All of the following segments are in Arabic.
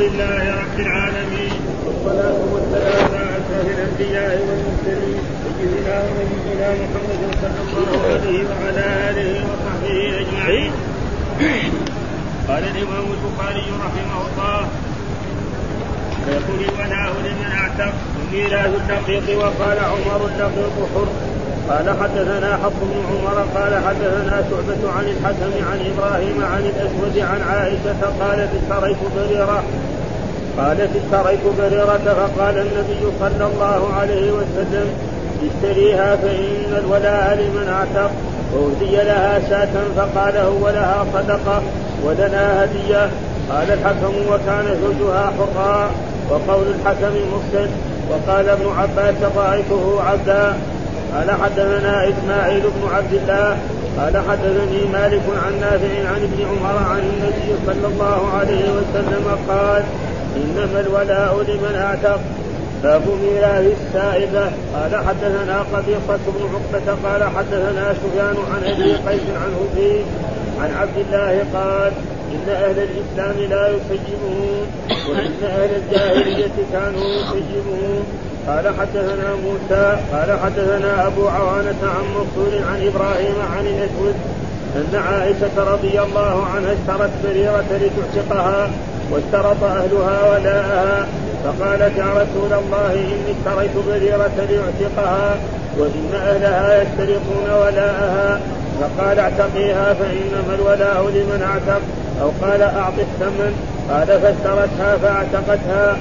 لله رب العالمين والصلاة والسلام على أشرف الأنبياء والمرسلين سيدنا ونبينا محمد صلى الله عليه وعلى آله وصحبه أجمعين. قال الإمام البخاري رحمه الله ويقول الولاء لمن اعتق وميراث الدقيق وقال عمر الدقيق حر قال حدثنا حفص بن عمر قال حدثنا شعبة عن الحكم عن إبراهيم عن الأسود عن عائشة قالت اشتريت بريرة قالت اشتريت بريرة فقال النبي صلى الله عليه وسلم اشتريها فإن الولاء لمن اعتق. وأهدي لها شاة فقال هو لها صدقة ولنا هدية. قال الحكم وكان زوجها حرا وقول الحكم مرسل وقال ابن عباس رأيته عبدا. قال حدثنا إسماعيل بن عبد الله. قال حدثني مالك عن نافع عن ابن عمر عن النبي صلى الله عليه وسلم قال إنما الولاء لمن أعتق. باب ميراث السائبة. قال حدثنا قبيصة بن عقبة قال حدثنا سفيان عن أبي قيس عن هبي عن عبد الله قال إن أهل الإسلام لا يسجمون وإن أهل الجاهلية كانوا يسجمون قال حدثنا موسى قال حدثنا أبو عوانة عن منصور عن إبراهيم عن الأسود أن عائشة رضي الله عنها اشترت بريرة لتعتقها. واشترط أهلها ولاءها فقالت يا رسول الله إني اشتريت بريرة لأعتقها وإن أهلها يشترطون ولاءها فقال اعتقيها فإنما الولاء لمن اعتق. أو قال أعط الثمن. قال فاشترتها فاعتقتها.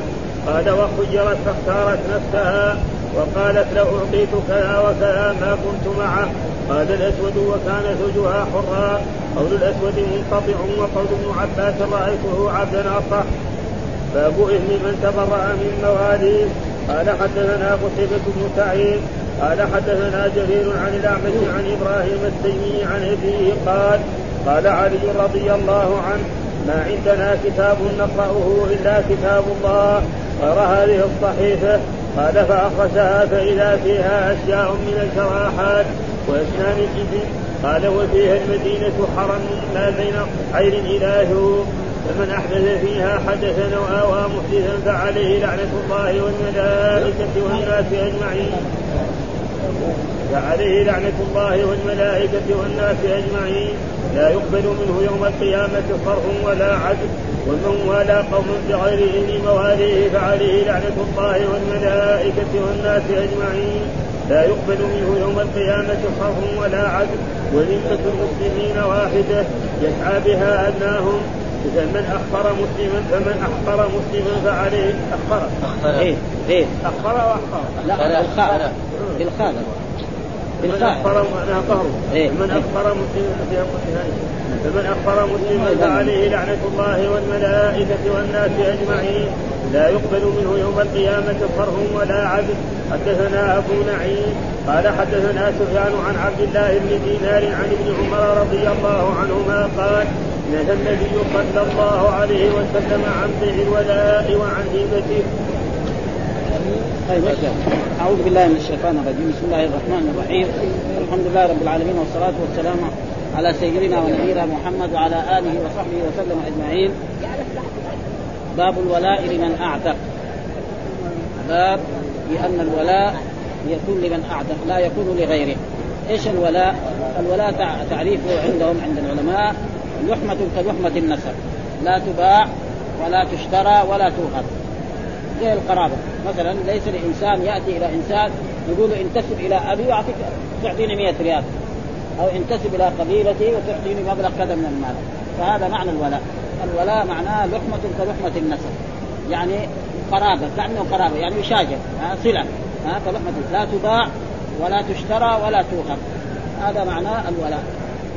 قال وخيرت فاختارت نفسها. وقالت لو أعطيت كذا وكذا ما كنت معه. قال الأسود وكان زوجها حرا. قول الأسود منقطع وقول ابن عباس رأيته عبدا أصح باب إثم من تبرأ من مواليه قال حدثنا قتيبة بن سعيد. قال حدثنا جرير عن الأعمش عن إبراهيم التيمي عن أبيه قال قال علي رضي الله عنه ما عندنا كتاب نقرأه إلا كتاب الله. قال هذه الصحيفة. قال فأخرجها فإذا فيها أشياء من الجراحات وأسنان الإبل قال وفيها المدينة حرم ما بين عير إلى فمن أحدث فيها حدثا أو آوى محدثا فعليه لعنة الله والملائكة والناس أجمعين. فعليه لعنة الله والملائكة والناس أجمعين. لا يقبل منه يوم القيامة صرف ولا عدل. ومن والى قوم بغير إذن مواليه فعليه لعنة الله والملائكة والناس أجمعين. لا يقبل منه يوم القيامة صرف ولا عدل. وذمة المسلمين واحدة يسعى بها أدناهم فمن أخبر مسلما فمن أخبر مسلما فعليه. أخبر أخبر إيه إيه. أخبر وأخبر لا بالخاء من معناها قهر إيه؟ من أخبر مسلما فمن أخبر مسلما فعليه لعنة الله والملائكة والناس أجمعين لا يقبل منه يوم القيامة صرف ولا عدل حدثنا أبو نعيم قال حدثنا سفيان عن عبد الله بن دينار عن ابن عمر رضي الله عنهما قال نهى النبي صلى الله عليه وسلم عن بيع الولاء وعن هبته طيب أعوذ بالله من الشيطان الرجيم. بسم الله الرحمن الرحيم. الحمد لله رب العالمين والصلاة والسلام على سيدنا ونبينا محمد وعلى آله وصحبه وسلم أجمعين. باب الولاء لمن أعتق. باب بأن الولاء يكون لمن أعتق لا يكون لغيره. إيش الولاء؟ الولاء تعريفه عندهم عند العلماء لحمة كلحمة النسب. لا تباع ولا تشترى ولا تؤخذ. زي القرابة. مثلا ليس الإنسان يأتي إلى إنسان يقول انتسب إلى أبي واعطيك تعطيني 100 ريال. أو انتسب إلى قبيلتي وتعطيني مبلغ كذا من المال. فهذا معنى الولاء. الولاء معناه لحمة كلحمة النسب. يعني قرابة كأنه قرابة يعني يشاجر صلة ها كلحمة. لا تباع ولا تشترى ولا تؤخذ هذا معناه الولاء.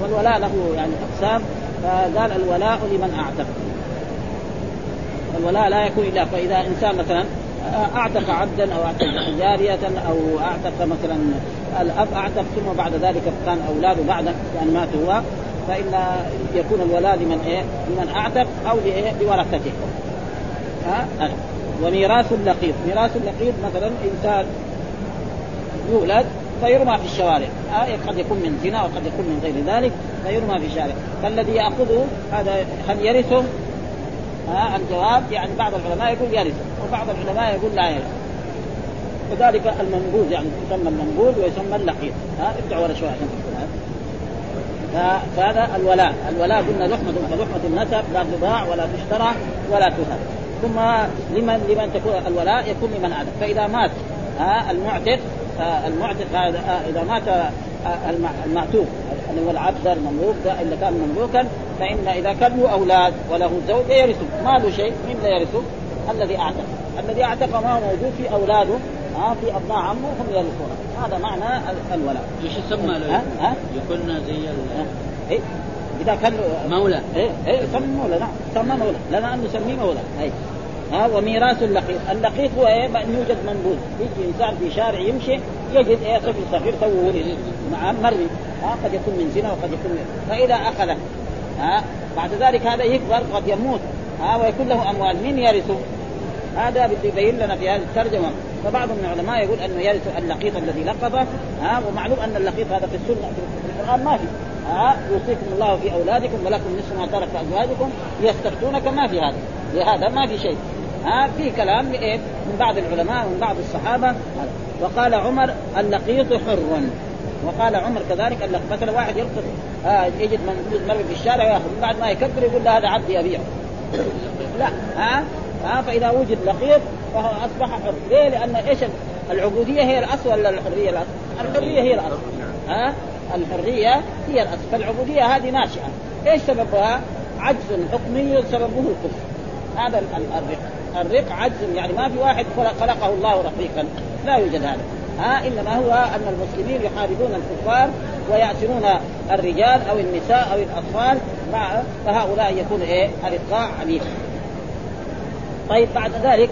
والولاء له يعني أقسام. فقال الولاء لمن أعتق. الولاء لا يكون إلا فإذا إنسان مثلا أعتق عبدا أو أعتق جارية أو أعتق مثلا الأب أعتق ثم بعد ذلك كان أولاده بعد ان مات هو فإن يكون الولاء لمن إيه؟ لمن أعتق أو لايه؟ لورثته. ها؟ أه؟ وميراث اللقيط، ميراث اللقيط مثلا إنسان يولد فيرمى في الشوارع آه قد يكون من زنا وقد يكون من غير ذلك فيرمى في الشارع فالذي يأخذه هذا هل يرثه ها الجواب يعني بعض العلماء يقول يرث وبعض العلماء يقول لا يرث. وذلك المنبوذ يعني يسمى المنبوذ ويسمى اللقيط. ها ارجع ورا شوي عشان فهذا الولاء، الولاء قلنا لحمة كلحمة النسب لا تباع ولا تشترى ولا تهب، ثم لمن لمن تكون الولاء يكون لمن عدم، فإذا مات ها المعتق المعتق إذا مات المعتوق اللي هو العبد المملوك إذا كان مملوكا فإن إذا كان له أولاد وله زوجه يرثه. ما له شيء من لا يرثه؟ الذي أعتق. الذي أعتق ما هو موجود في أولاده. ها في أبناء عمه هم يرثونه. هذا معنى الولاء. إيش يسمى له؟ ها؟ يكون زي ال... إيه؟ إذا كان مولى إيه إيه يسمى مولى نعم يسمى مولى لنا أن نسميه مولى أي. ها وميراث اللقيط، اللقيط هو إيه؟ ان يوجد منبوذ، يجي إنسان في شارع يمشي يجد إيه؟ طفل صغير توه مع مرمي، ها قد يكون من زنا وقد يكون من فإذا أخذه ها؟ بعد ذلك هذا يكبر قد يموت ها؟ ويكون له أموال، من يرثه؟ هذا بده يبين لنا في هذه الترجمة. فبعض من العلماء يقول أنه يرث اللقيط الذي لقبه ها؟ ومعلوم أن اللقيط هذا في السنة في القرآن ما في ها؟ يوصيكم الله في أولادكم ولكم نصف ما ترك أزواجكم يستفتونك ما في هذا لهذا ما في شيء ها؟ في كلام من بعض العلماء ومن بعض الصحابة. وقال عمر اللقيط حر. وقال عمر كذلك اللق مثلا واحد يلقط آه يجد من مرمي في الشارع ياخذ بعد ما يكبر يقول له هذا عبدي ابيعه لا ها ها فإذا وجد لقيط فهو أصبح حر. ليه؟ لأن إيش العبودية هي الأصل ولا الحرية الأصل؟ الحرية هي الأصل. ها الحرية هي الأصل. فالعبودية هذه ناشئة. إيش سببها؟ عجز حكمي سببه الكفر. هذا الرق الرق عجز. يعني ما في واحد خلقه الله رقيقا. لا يوجد هذا. ها إنما هو أن المسلمين يحاربون الكفار ويأسرون الرجال أو النساء أو الأطفال مع فهؤلاء يكون إيه؟ الرقاع عبيد طيب بعد ذلك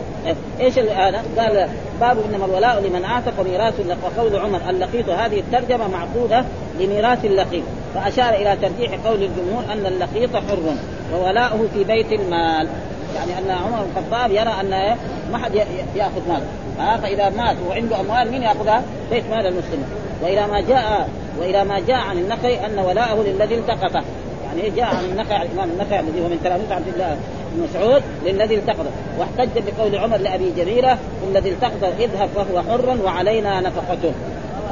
إيش هذا؟ قال باب إنما الولاء لمن اعتق وميراث وقول عمر اللقيط هذه الترجمة معقوده لميراث اللقيط. فأشار إلى ترجيح قول الجمهور أن اللقيط حر وولاؤه في بيت المال. يعني أن عمر بن الخطاب يرى أن ما حد يأخذ مال. ها فإذا مات وعنده أموال مين يأخذها؟ بيت مال المسلمين. وإلى ما جاء وإلى ما جاء عن النخعي أن ولاءه للذي التقطه. يعني جاء عن النخعي عن الإمام النخعي الذي هو من تلاميذ عبد الله بن مسعود للذي التقطه. واحتج بقول عمر لأبي جريرة الذي التقطه اذهب فهو حر وعلينا نفقته.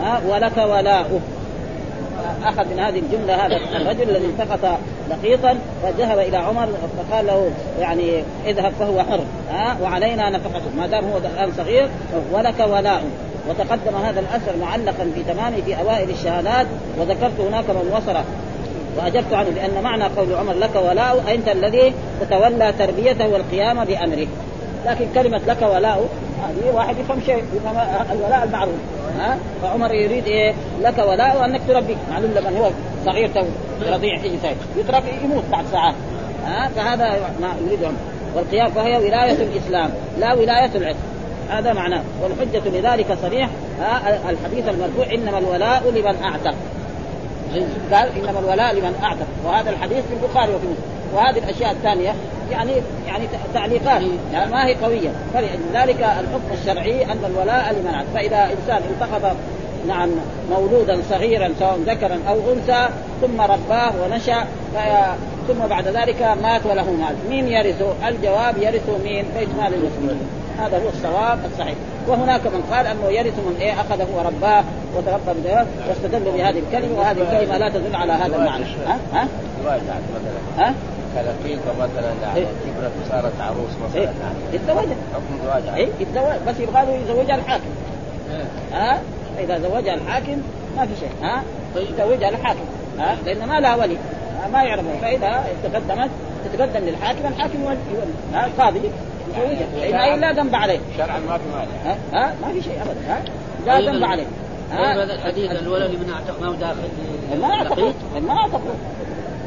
ها ولك ولاؤه. أخذ من هذه الجملة هذا الرجل الذي التقط لقيطا فذهب إلى عمر فقال له يعني اذهب فهو حر ها؟ وعلينا نفقته. ما دام هو الآن صغير ولك ولاء. وتقدم هذا الأثر معلقا في تمامه في أوائل الشهادات وذكرت هناك من وصل. وأجبت عنه لأن معنى قول عمر لك ولاء أنت الذي تتولى تربيته والقيام بأمره. لكن كلمة لك ولاء هذه واحد يفهم شيء يفهم الولاء المعروف. ها؟ فعمر يريد إيه؟ لك ولاء انك تربيه معلوم لمن هو صغير تو رضيع يجي يترك يموت بعد ساعات. ها؟ فهذا ما يريد عمر. والقيام فهي ولاية الإسلام لا ولاية العتق. هذا معناه. والحجة لذلك صريح الحديث المرفوع إنما الولاء لمن أعتق. قال إنما الولاء لمن أعتق. وهذا الحديث في البخاري وفي مسلم. وهذه الأشياء الثانية يعني يعني تعليقات يعني ما هي قوية. فلذلك الحكم الشرعي أن الولاء لمن أعتق فإذا إنسان التقط نعم مولودا صغيرا سواء ذكرا أو أنثى ثم رباه ونشأ ثم بعد ذلك مات وله مال، مين يرثه؟ الجواب يرثه مين؟ بيت مال المسلمين، هذا هو الصواب الصحيح. وهناك من قال أنه يرث من إيه؟ أخذه ورباه وتربى بذلك واستدلوا بهذه الكلمة. وهذه الكلمة لا تدل على هذا المعنى. ها؟ ها؟ ها؟ كلقيطه مثلا إيه؟ كبرت وصارت عروس مثلا إيه؟ يتزوجها. حكم زواجها. اي يتزوج. بس يبغى له يزوجها الحاكم. إيه. ها؟ فاذا زوجها الحاكم ما في شيء. ها؟ يزوجها الحاكم. ها؟ لأن ما لها ولي؟ ما يعرفها فإذا تقدمت تتقدم للحاكم الحاكم يولي. ها؟ القاضي يزوجها. لأن لا ذنب عليه. شرعا ما في مانع. ها؟ ما في شيء ابدا. ها؟ لا طيب ذنب عليه. طيب هذا الحديث الولد لمن اعتق ما هو داخل ما اعتقوا ما اعتقوا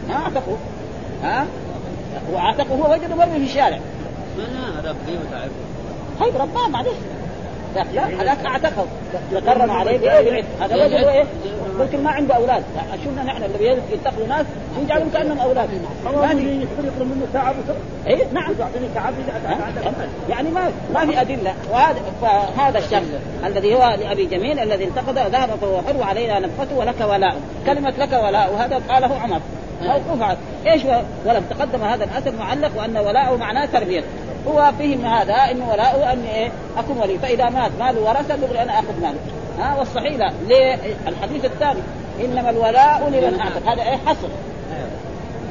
ما اعتقوا ها؟ واعتقوا هو وجده مرمي في الشارع. لا ربي وتعب. طيب رباه معلش هذاك أعتقه. تكرم عليه بايه هذا وجده إيه؟ ممكن ما عنده أولاد. شفنا نحن اللي يتقوا ناس يجعلهم كأنهم أولاد. يطلب منه ساعه اي نعم. يعني ما ما في أدلة. وهذا فهذا الشخص الذي هو لأبي جميل الذي انتقد ذهب فهو حر وعلينا نفقته ولك ولاء كلمة لك ولاء وهذا قاله عمر. موقوف على إيش ولم تقدم هذا الأثر معلق وأن ولاءه معناه تربية. هو فهم هذا انه ولاؤه أن إيه؟ أكون ولي. فإذا مات ماله ورثة دغري أنا آخذ ماله. ها؟ والصحيح لا. ليه؟ الحديث الثاني. إنما الولاء لمن اعتق هذا إيه؟ حصر.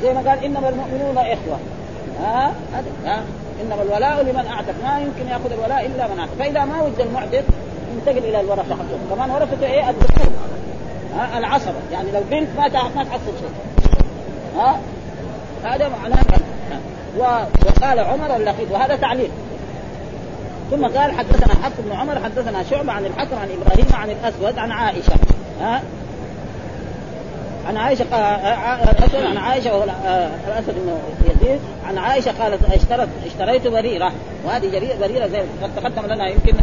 زي ما قال إنما المؤمنون إخوة. ها؟ هذا. إنما الولاء لمن أعتق. ما يمكن يأخذ الولاء إلا من أعتق. فإذا ما وجد المعتق ينتقل إلى الورثة حقهم كمان ورثته إيه؟ الذكور العصبة. يعني لو بنت ما تحصل شيء. ها؟ هذا معناه وقال عمر اللقيط وهذا تعليل. ثم قال حدثنا حفص بن عمر حدثنا شعبة عن الحكم عن إبراهيم عن الأسود عن عائشة. ها؟ عن عائشة قال الأسود عن عائشة وهو آه، الأسود بن يزيد. عن عائشة قالت اشترت اشتريت بريرة. وهذه بريرة زي قد تقدم لنا يمكن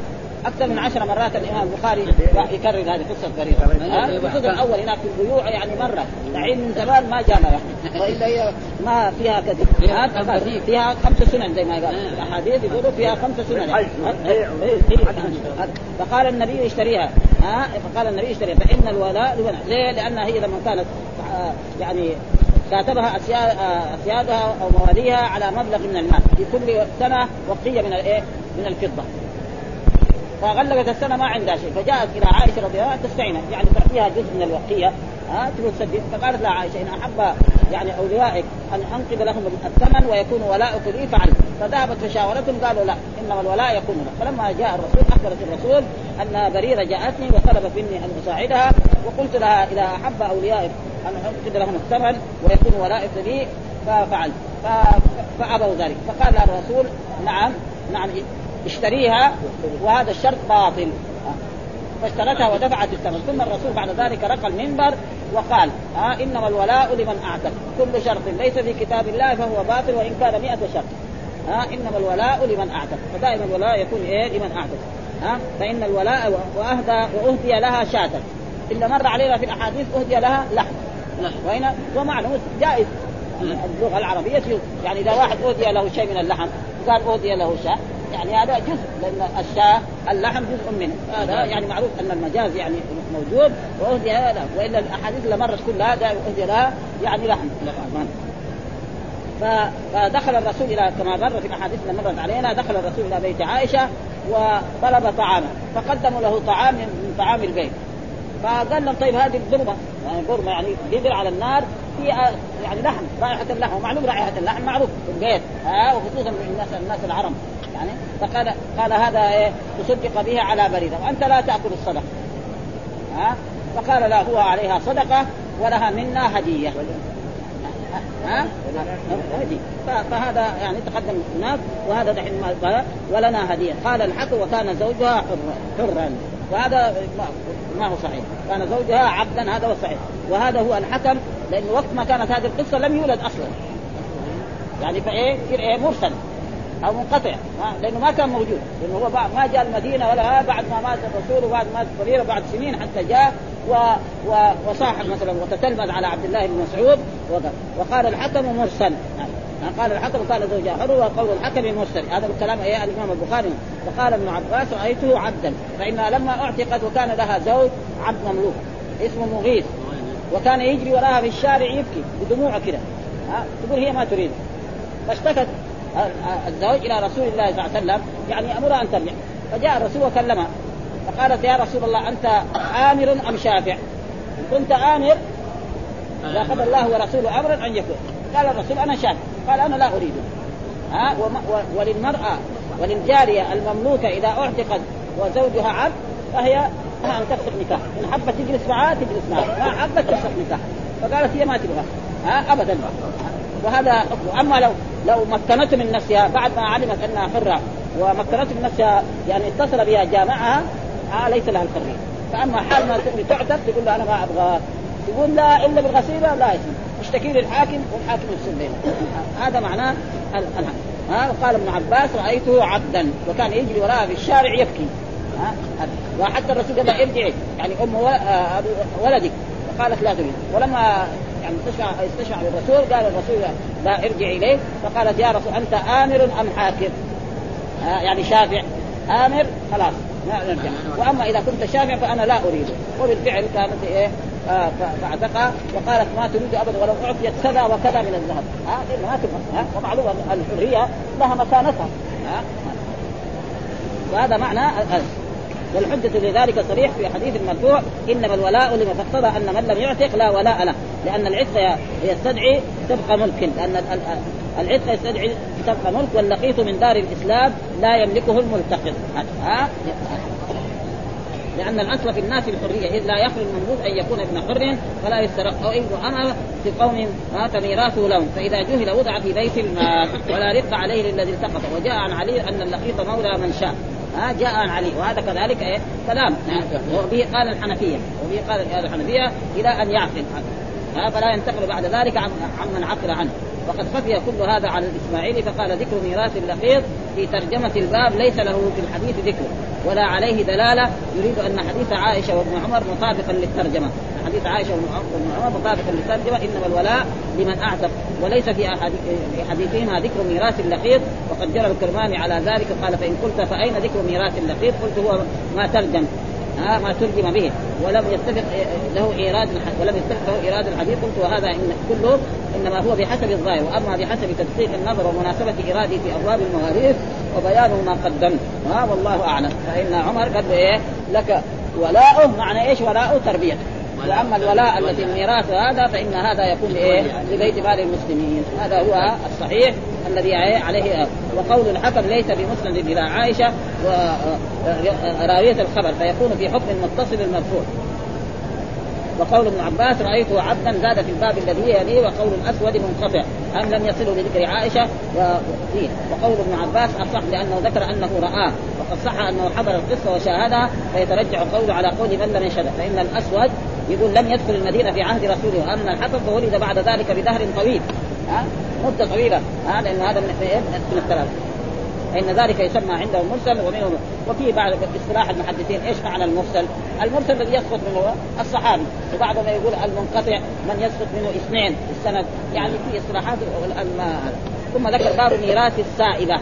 أكثر من عشر مرات الإمام البخاري يكرر هذه قصه بريره؟ الجزء الأول هناك في البيوع يعني مرة. دحين من زمان ما جانا يعني وإلا هي ما فيها كثير. فيها خمس سنن زي ما قال. الأحاديث يقولوا فيها خمس سنن. الحج والبيع فقال النبي اشتريها. ها؟ فقال النبي اشتريها. فإن الولاء لمن ليه؟ لأن هي لما كانت آه، يعني كاتبها آه، أسيادها أو مواليها على مبلغ من المال. في كل سنة وقية من الايه؟ من الفضة. فغلقت السنة ما عندها شيء. فجاءت إلى عائشة رضي الله عنها تستعينها يعني تعطيها جزء من الوقية. ها تقول سدد فقالت لها عائشة إن أحب يعني أوليائك أن أنقذ لهم الثمن ويكون ولاؤك لي فعلت فذهبت فشاورتهم قالوا لا انما الولاء يكون لك. فلما جاء الرسول أخبرت الرسول ان بريرة جاءتني وطلبت مني أن أساعدها وقلت لها إذا أحب أوليائك أن أنقذ لهم الثمن ويكون ولائك لي ففعلت فأبوا ذلك. فقال الرسول نعم نعم اشتريها وهذا الشرط باطل. فاشترتها ودفعت الثمن. ثم الرسول بعد ذلك رقى المنبر وقال آه إنما الولاء لمن أعتق. كل شرط ليس في كتاب الله فهو باطل وإن كان مئة شرط. ها آه إنما الولاء لمن أعتق. فدائما الولاء يكون إيه؟ لمن أعتق. ها آه فإن الولاء وأهدى وأهدي لها شاة. إلا مر علينا في الأحاديث أهدي لها لحم. وهنا ومعلوم جائز. اللغة العربية يعني إذا واحد أهدي له شيء من اللحم قال أهدي له شاة يعني هذا جزء لأن الشاة اللحم جزء منه. هذا يعني معروف أن المجاز يعني موجود وأهدي هذا وإلا الأحاديث اللي مرت كلها ده أهدي لها يعني لحم. ف- فدخل الرسول إلى كما مر في الأحاديث اللي مرت علينا دخل الرسول إلى بيت عائشة وطلب طعاما. فقدموا له طعام من طعام البيت. فقال لهم طيب هذه البرمه يعني برمه يعني قدر على النار في يعني لحم رائحة اللحم ومعلوم رائحة اللحم معروف في البيت. ها وخصوصا الناس الناس العرب. يعني؟ فقال قال هذا إيه؟ تصدق به على بريدة. وأنت لا تأكل الصدقة. ها؟ فقال لا هو عليها صدقة ولها منا هدية. ها؟ هدي فهذا يعني تقدم هناك وهذا دحين ولنا هدية. قال الحق وكان زوجها حرا. وهذا ما- ما هو صحيح. كان زوجها عبدا هذا هو صحيح. وهذا هو الحكم لأن وقت ما كانت هذه القصة لم يولد أصلا. يعني فإيه؟ يصير إيه؟ مرسل. أو منقطع لأنه ما كان موجود لأنه هو ما جاء المدينة ولا بعد ما مات الرسول وبعد ما مات بريره بعد سنين حتى جاء و... و... وصاحب مثلا وتتلمذ على عبد الله بن مسعود وقال الحكم مرسل. يعني قال الحكم قال زوجها حر وقول الحكم مرسل. هذا الكلام إيه الإمام البخاري. وقال ابن عباس رأيته عبدا. فانها لما أعتقت وكان لها زوج عبد مملوك اسمه مغيث. وكان يجري وراها في الشارع يبكي بدموعه كده. تقول هي ما تريد. فاشتكت. الزوج إلى رسول الله صلى الله عليه وسلم يعني امرها أن ترجع فجاء الرسول وكلمها فقالت يا رسول الله أنت آمر أم شافع؟ إن كنت آمر لاخذ الله ورسوله أمرا أن يكون. قال الرسول أنا شافع. قال أنا لا أريده. ها؟ وللمرأة وللجارية المملوكة إذا أعتقت وزوجها عبد فهي أن تفسخ نكاح. إن حبت تجلس معاه تجلس معاه ما حبت تفسخ نكاح. فقالت هي ما تبغى. ها؟ ابدا. وهذا حكم أما لو لو مكنته من نفسها بعد ما علمت أنها حرة ومكنته من نفسها يعني اتصل بها جامعها آه ليس لها الحرية. فأما حال ما تعتق تقول له أنا ما أبغى. تقول لا إلا بالغسيلة لا يسمى اشتكي للحاكم والحاكم يفصل بينهم. هذا معناه ال- الحق. ها قال ابن عباس رأيته عبدا وكان يجري وراها في الشارع يبكي. ها هذا. وحتى الرسول قال ارجعي. يعني أم آه، ولدك. فقالت لا تريد. ولما يعني استشفع استشفع بالرسول قال الرسول لا ارجع إليه فقالت يا رسول أنت آمر أم حاكم؟ ها يعني شافع. آمر خلاص لا نرجع. وأما إذا كنت شافع فأنا لا اريده وبالفعل كانت إيه؟ آه فاعتقها وقالت ما تريد أبدا ولو أعطيت كذا وكذا من الذهب. ها آه ما تبغى ها؟ ومعلوم ان الحرية لها مكانتها ها؟ وهذا معنى والحجة لذلك صريح في حديث المرفوع إنما الولاء لمن فاقتضى أن من لم يعتق لا ولاء له لأن العتق يستدعي تبقى ملك لأن العتق يستدعي تبقى ملك واللقيط من دار الإسلام لا يملكه الملتقط. ها؟ لأن الأصل في الناس الحرية إذ لا يخلو المملوك أن يكون ابن حر فلا يسترق أو ابن أمر في قوم مات ميراثه لهم فإذا جهل وضع في بيت المال ولا رق عليه للذي التقط وجاء عن علي أن اللقيط مولى من شاء. ها جاء عن علي. وهذا كذلك إيه كلام. وبه قال الحنفية. وبه قال الحنفية إلى أن يعقل. ها فلا ينتقل بعد ذلك عن عمن عقل عنه. وقد خفي كل هذا على الإسماعيلي فقال ذكر ميراث اللقيط في ترجمة الباب ليس له في الحديث ذكر ولا عليه دلالة. يريد أن حديث عائشة وابن عمر مطابقا للترجمة. حديث عائشة وابن عمر مطابقا للترجمة إنما الولاء لمن أعتق. وليس في حديثهما ذكر ميراث اللقيط وقد جرى الكرماني على ذلك قال فإن قلت فأين ذكر ميراث اللقيط قلت هو ما ترجم. ها ما ترجم به. ولم يتفق له إيراد ولم يتفق له إيراد الحديث. قلت وهذا إن كله إنما هو بحسب الظاهر. وأما بحسب تدقيق النظر ومناسبة ارادي في أبواب المواريث وبيان ما قدمت. ها والله أعلم. فإن عمر قال إيه؟ لك ولاؤه. معنى إيش؟ ولاؤه تربيته. وأما الولاء التي الميراث هذا فإن هذا يكون إيه؟ لبيت مال المسلمين. هذا هو الصحيح الذي عليه وقول الحكم ليس بمسند إلى عائشة وراويه الخبر فيكون في حكم المتصل المرفوع وقول ابن عباس رايته عبدا زاد في الباب الذي يليه وقول الأسود منقطع. أم لم يصلوا لذكر عائشة وفيه وقول ابن عباس أصح لأنه ذكر أنه رآه. وقد صح أنه حضر القصة وشاهدها فيترجع قوله على قول من لم يشهد. فإن الأسود يقول لم يدخل المدينة في عهد رسوله واما الحكم فولد بعد ذلك بدهر طويل. ها؟ مدة طويلة. ها؟ لأن هذا من من الثلاث. فإن ذلك يسمى عندهم مرسل ومنه وفي بعض اصطلاح المحدثين إيش معنى المرسل؟ المرسل الذي يسقط منه الصحابي. وبعضهم يقول المنقطع من يسقط منه اثنين السند. يعني في اصطلاحات ثم ذكر باب ميراث السائبة.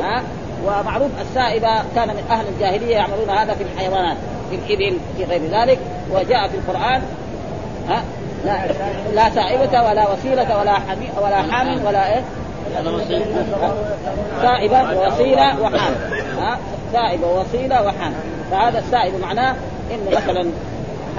ها؟ ومعروف السائبة كان من أهل الجاهلية يعملون هذا في الحيوانات. في الابل في غير ذلك وجاء في القرآن ها لا لا سائبة ولا وسيلة ولا حمي ولا حام ولا إيه؟ سائبة ووسيلة وحام ها سائبة ووسيلة وحام فهذا السائب معناه انه مثلا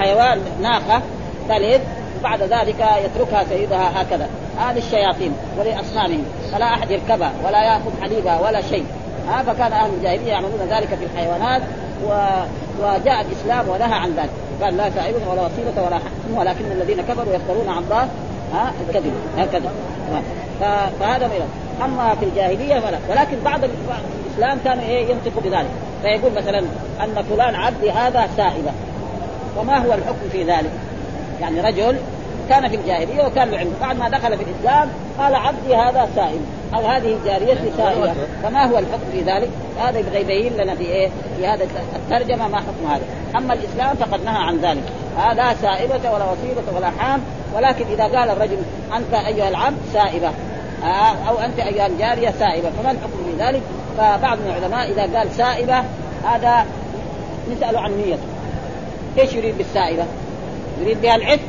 حيوان ناقة تلد بعد ذلك يتركها سيدها هكذا. هذه الشياطين ولأصنامهم. فلا أحد يركبها ولا يأخذ حليبها ولا شيء. ها فكان أهل الجاهلية يعملون ذلك في الحيوانات و... وجاء الإسلام ونهى عن ذلك. قال لا سائبة ولا وسيلة ولا حكم ولكن الذين كفروا يفترون عن الله ها الكذب هكذا. فهذا ميراث أما في الجاهلية فلا. ولكن بعض الإسلام كان إيه ينطق بذلك. فيقول مثلا أن فلان عبدي هذا سائبه وما هو الحكم في ذلك؟ يعني رجل كان في الجاهلية وكان عنده بعد ما دخل في الإسلام قال عبدي هذا سائب أو هذه جاريتي سائبه فما هو الحكم في ذلك؟ هذا يبغى يبين لنا في إيه؟ في هذا الترجمة ما حكم هذا، أما الإسلام فقد نهى عن ذلك، لا سائبة ولا وسيله ولا حام، ولكن إذا قال الرجل أنت أيها العبد سائبة أو أنت أيها الجارية سائبة، فما الحكم في ذلك؟ فبعض العلماء إذا قال سائبة هذا نساله عن نيته. إيش يريد بالسائبة؟ يريد بها العتق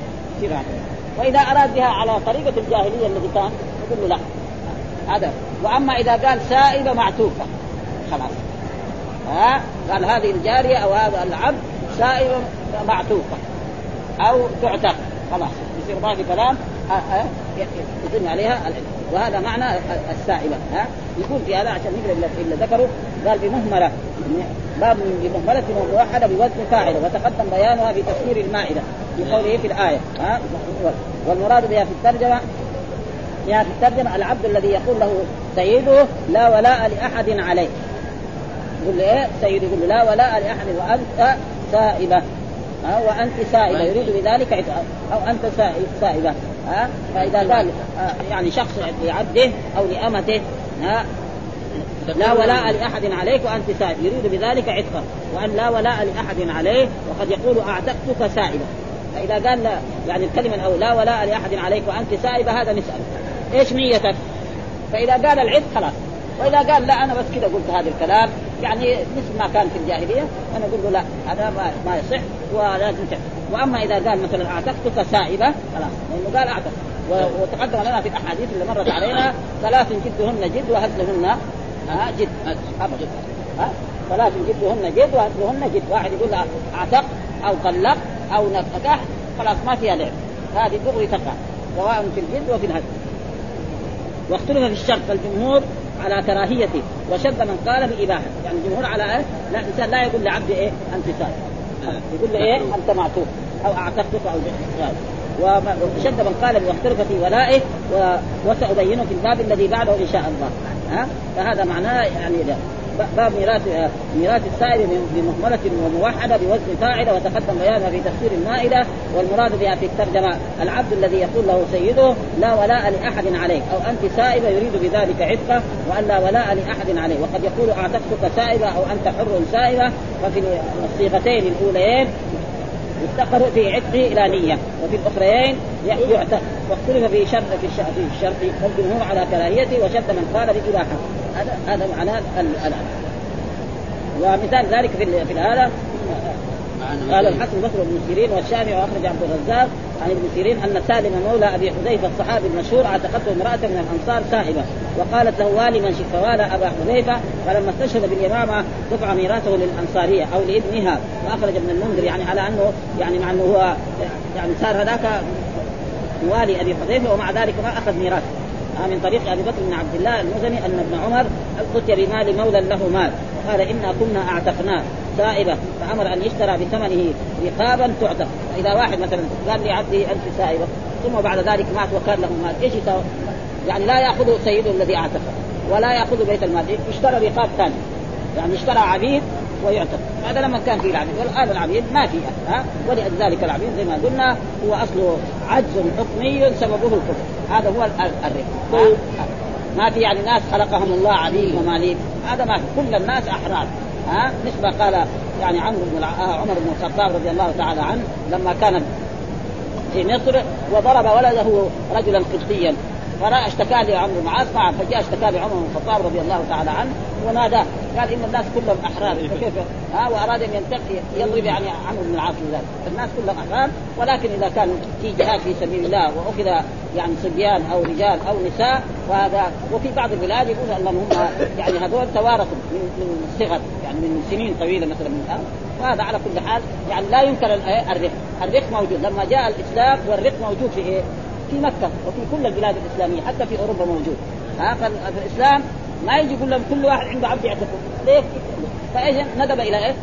وإذا اراد بها على طريقة الجاهلية التي كان يقول له لا. هذا. وأما إذا قال سائبة معتوقه خلاص. ها؟ قال هذه الجارية أو هذا العبد سائبة معتوقه أو تعتق. خلاص. يصير باقي كلام يتم عليها وهذا معنى السائبة ها؟ يقول في هذا عشان نقرا الا ذكروا قال بمهمله باب بمهملة موحده بوزن فاعله وتقدم بيانها في تفسير المائدة. في قوله في الآية؟ ها؟ والمراد بها في الترجمة بها في الترجمة العبد الذي يقول له سيده لا ولاء لأحد عليه. يقول له إيه؟ سيدي يقول له لا ولاء لأحد وأنت سائبة. ها؟ وأنت سائبة. يريد بذلك أو أنت سائبة. ها؟ فإذا قال يعني شخص لعبده أو لأمته ها؟ لا ولاء لأحد عليك وأنت سائب. يريد بذلك عتقا وان لا ولاء لأحد عليه وقد يقول أعتقتك سائبا فاذا قال لا يعني الكلمة أو لا ولاء لأحد عليك وأنت سائبه هذا نسأل. إيش نيتك؟ فإذا قال العتق خلاص. وإذا قال لا أنا بس كذا قلت هذا الكلام. يعني مثل ما كان في الجاهلية أنا أقول له لا هذا ما, ما يصح ولازم تعتق وأما إذا قال مثلا أعتقتك سائبة خلاص. لأنه قال اعتق و- وتقدم لنا في الأحاديث اللي مرت علينا ثلاث جدهن جد وهزلهن ها جد ابدا ها. ثلاث جدهن جد وهزلهن جد. واحد يقول اعتق أو طلق أو نكح خلاص ما فيها لعب. هذه دغري تقع سواء في الجد وفي الهزل واختلف في الشرط فالجمهور على كراهيته وشد من قال بإباحة. يعني الجمهور على إيه؟ لا الإنسان لا يقول لعبد إيه؟ أنت سائل يقول له إيه؟ أنت معتوق أو أعتقتك أو جهل وشد من قال واختلف في ولائه. وسأبينه في الباب الذي بعده إن شاء الله. ها؟ فهذا معناه يعني ده. باب ميراث ميراث السائل بمهملة وموحدة بوزن فاعلة وتقدم بيانها في تفسير المائدة والمراد بها في الترجمة العبد الذي يقول له سيده لا ولاء لأحد عليك أو أنت سائبة يريد بذلك عتقة وأن لا ولاء لأحد عليه وقد يقول أعتقتك سائبة أو أنت حر سائبة ففي الصيغتين الأوليين يفتقر في عتقه إلى نية وفي الأخريين يعتق واختلف في شرط في الشرط والجمهور على كراهيته وشد من قال بإباحة. هذا هذا معناه الان ومثال ذلك في في هذا قال الحسن البصري وابن سيرين والشافعي وأخرج عبد الرزاق عن ابن سيرين أن سالم مولى أبي حذيفة الصحابي المشهور اعتقته امرأة من الأنصار سائبة. وقالت له والي من شئت؟ والى أبا حذيفة فلما استشهد بالإمامة دفع ميراثه للأنصارية أو لابنها. واخرج ابن المنذر يعني على انه يعني مع أنه هو يعني صار هذاك والي أبي حذيفة ومع ذلك ما أخذ ميراثه. من طريق أبي بكر بن عبد الله المزني أن ابن عمر اتي بمال مولى له مال. قال إنا كنا اعتقناه سائبة. فأمر أن يشترى بثمنه رقابا تعتق. فإذا واحد مثلا قال لي عبدي أنت سائبة. ثم بعد ذلك مات وكان له مال. إيش؟ يعني لا يأخذ سيده الذي أعتقه. ولا يأخذ بيت المال. يشترى رقاب ثاني. يعني اشترى عبيد ويعتق هذا لما كان فيه العبيد. والان العبيد ما في ها؟ ولذلك العبيد زي ما قلنا هو أصله عجز حكمي سببه الكفر. هذا هو الرق ما في يعني ناس خلقهم الله عبيد وماليك هذا ما في. كل الناس أحرار ها؟ مثل ما قال يعني عمرو بن عمر بن الخطاب رضي الله تعالى عنه لما كان في مصر وضرب ولده رجلا قبطيا. فراى اشتكى لعمرو بن العاص. فجاء اشتكى لعمر بن الخطاب رضي الله تعالى عنه وناداه. قال إن الناس كلهم أحرار. فكيف؟ ها وأراد أن ينتقي يضرب يعني عمرو بن العاص لذلك الناس كلهم أحرار ولكن إذا كان في جهاد في سبيل الله وأخذ يعني صبيان أو رجال أو نساء وهذا وفي بعض البلاد يقول أنهم هم يعني هذول توارثوا من من الصغر يعني من سنين طويلة مثلا من الآن. وهذا على كل حال يعني لا ينكر الرق، الرق موجود. لما جاء الإسلام والرق موجود في إيه؟ في مكة وفي كل البلاد الإسلامية حتى في أوروبا موجود. ها فالاسلام ما يجي يقول لهم كل واحد عنده عبد يعتقه ليه؟ فإيش؟ ندب إلى إيه؟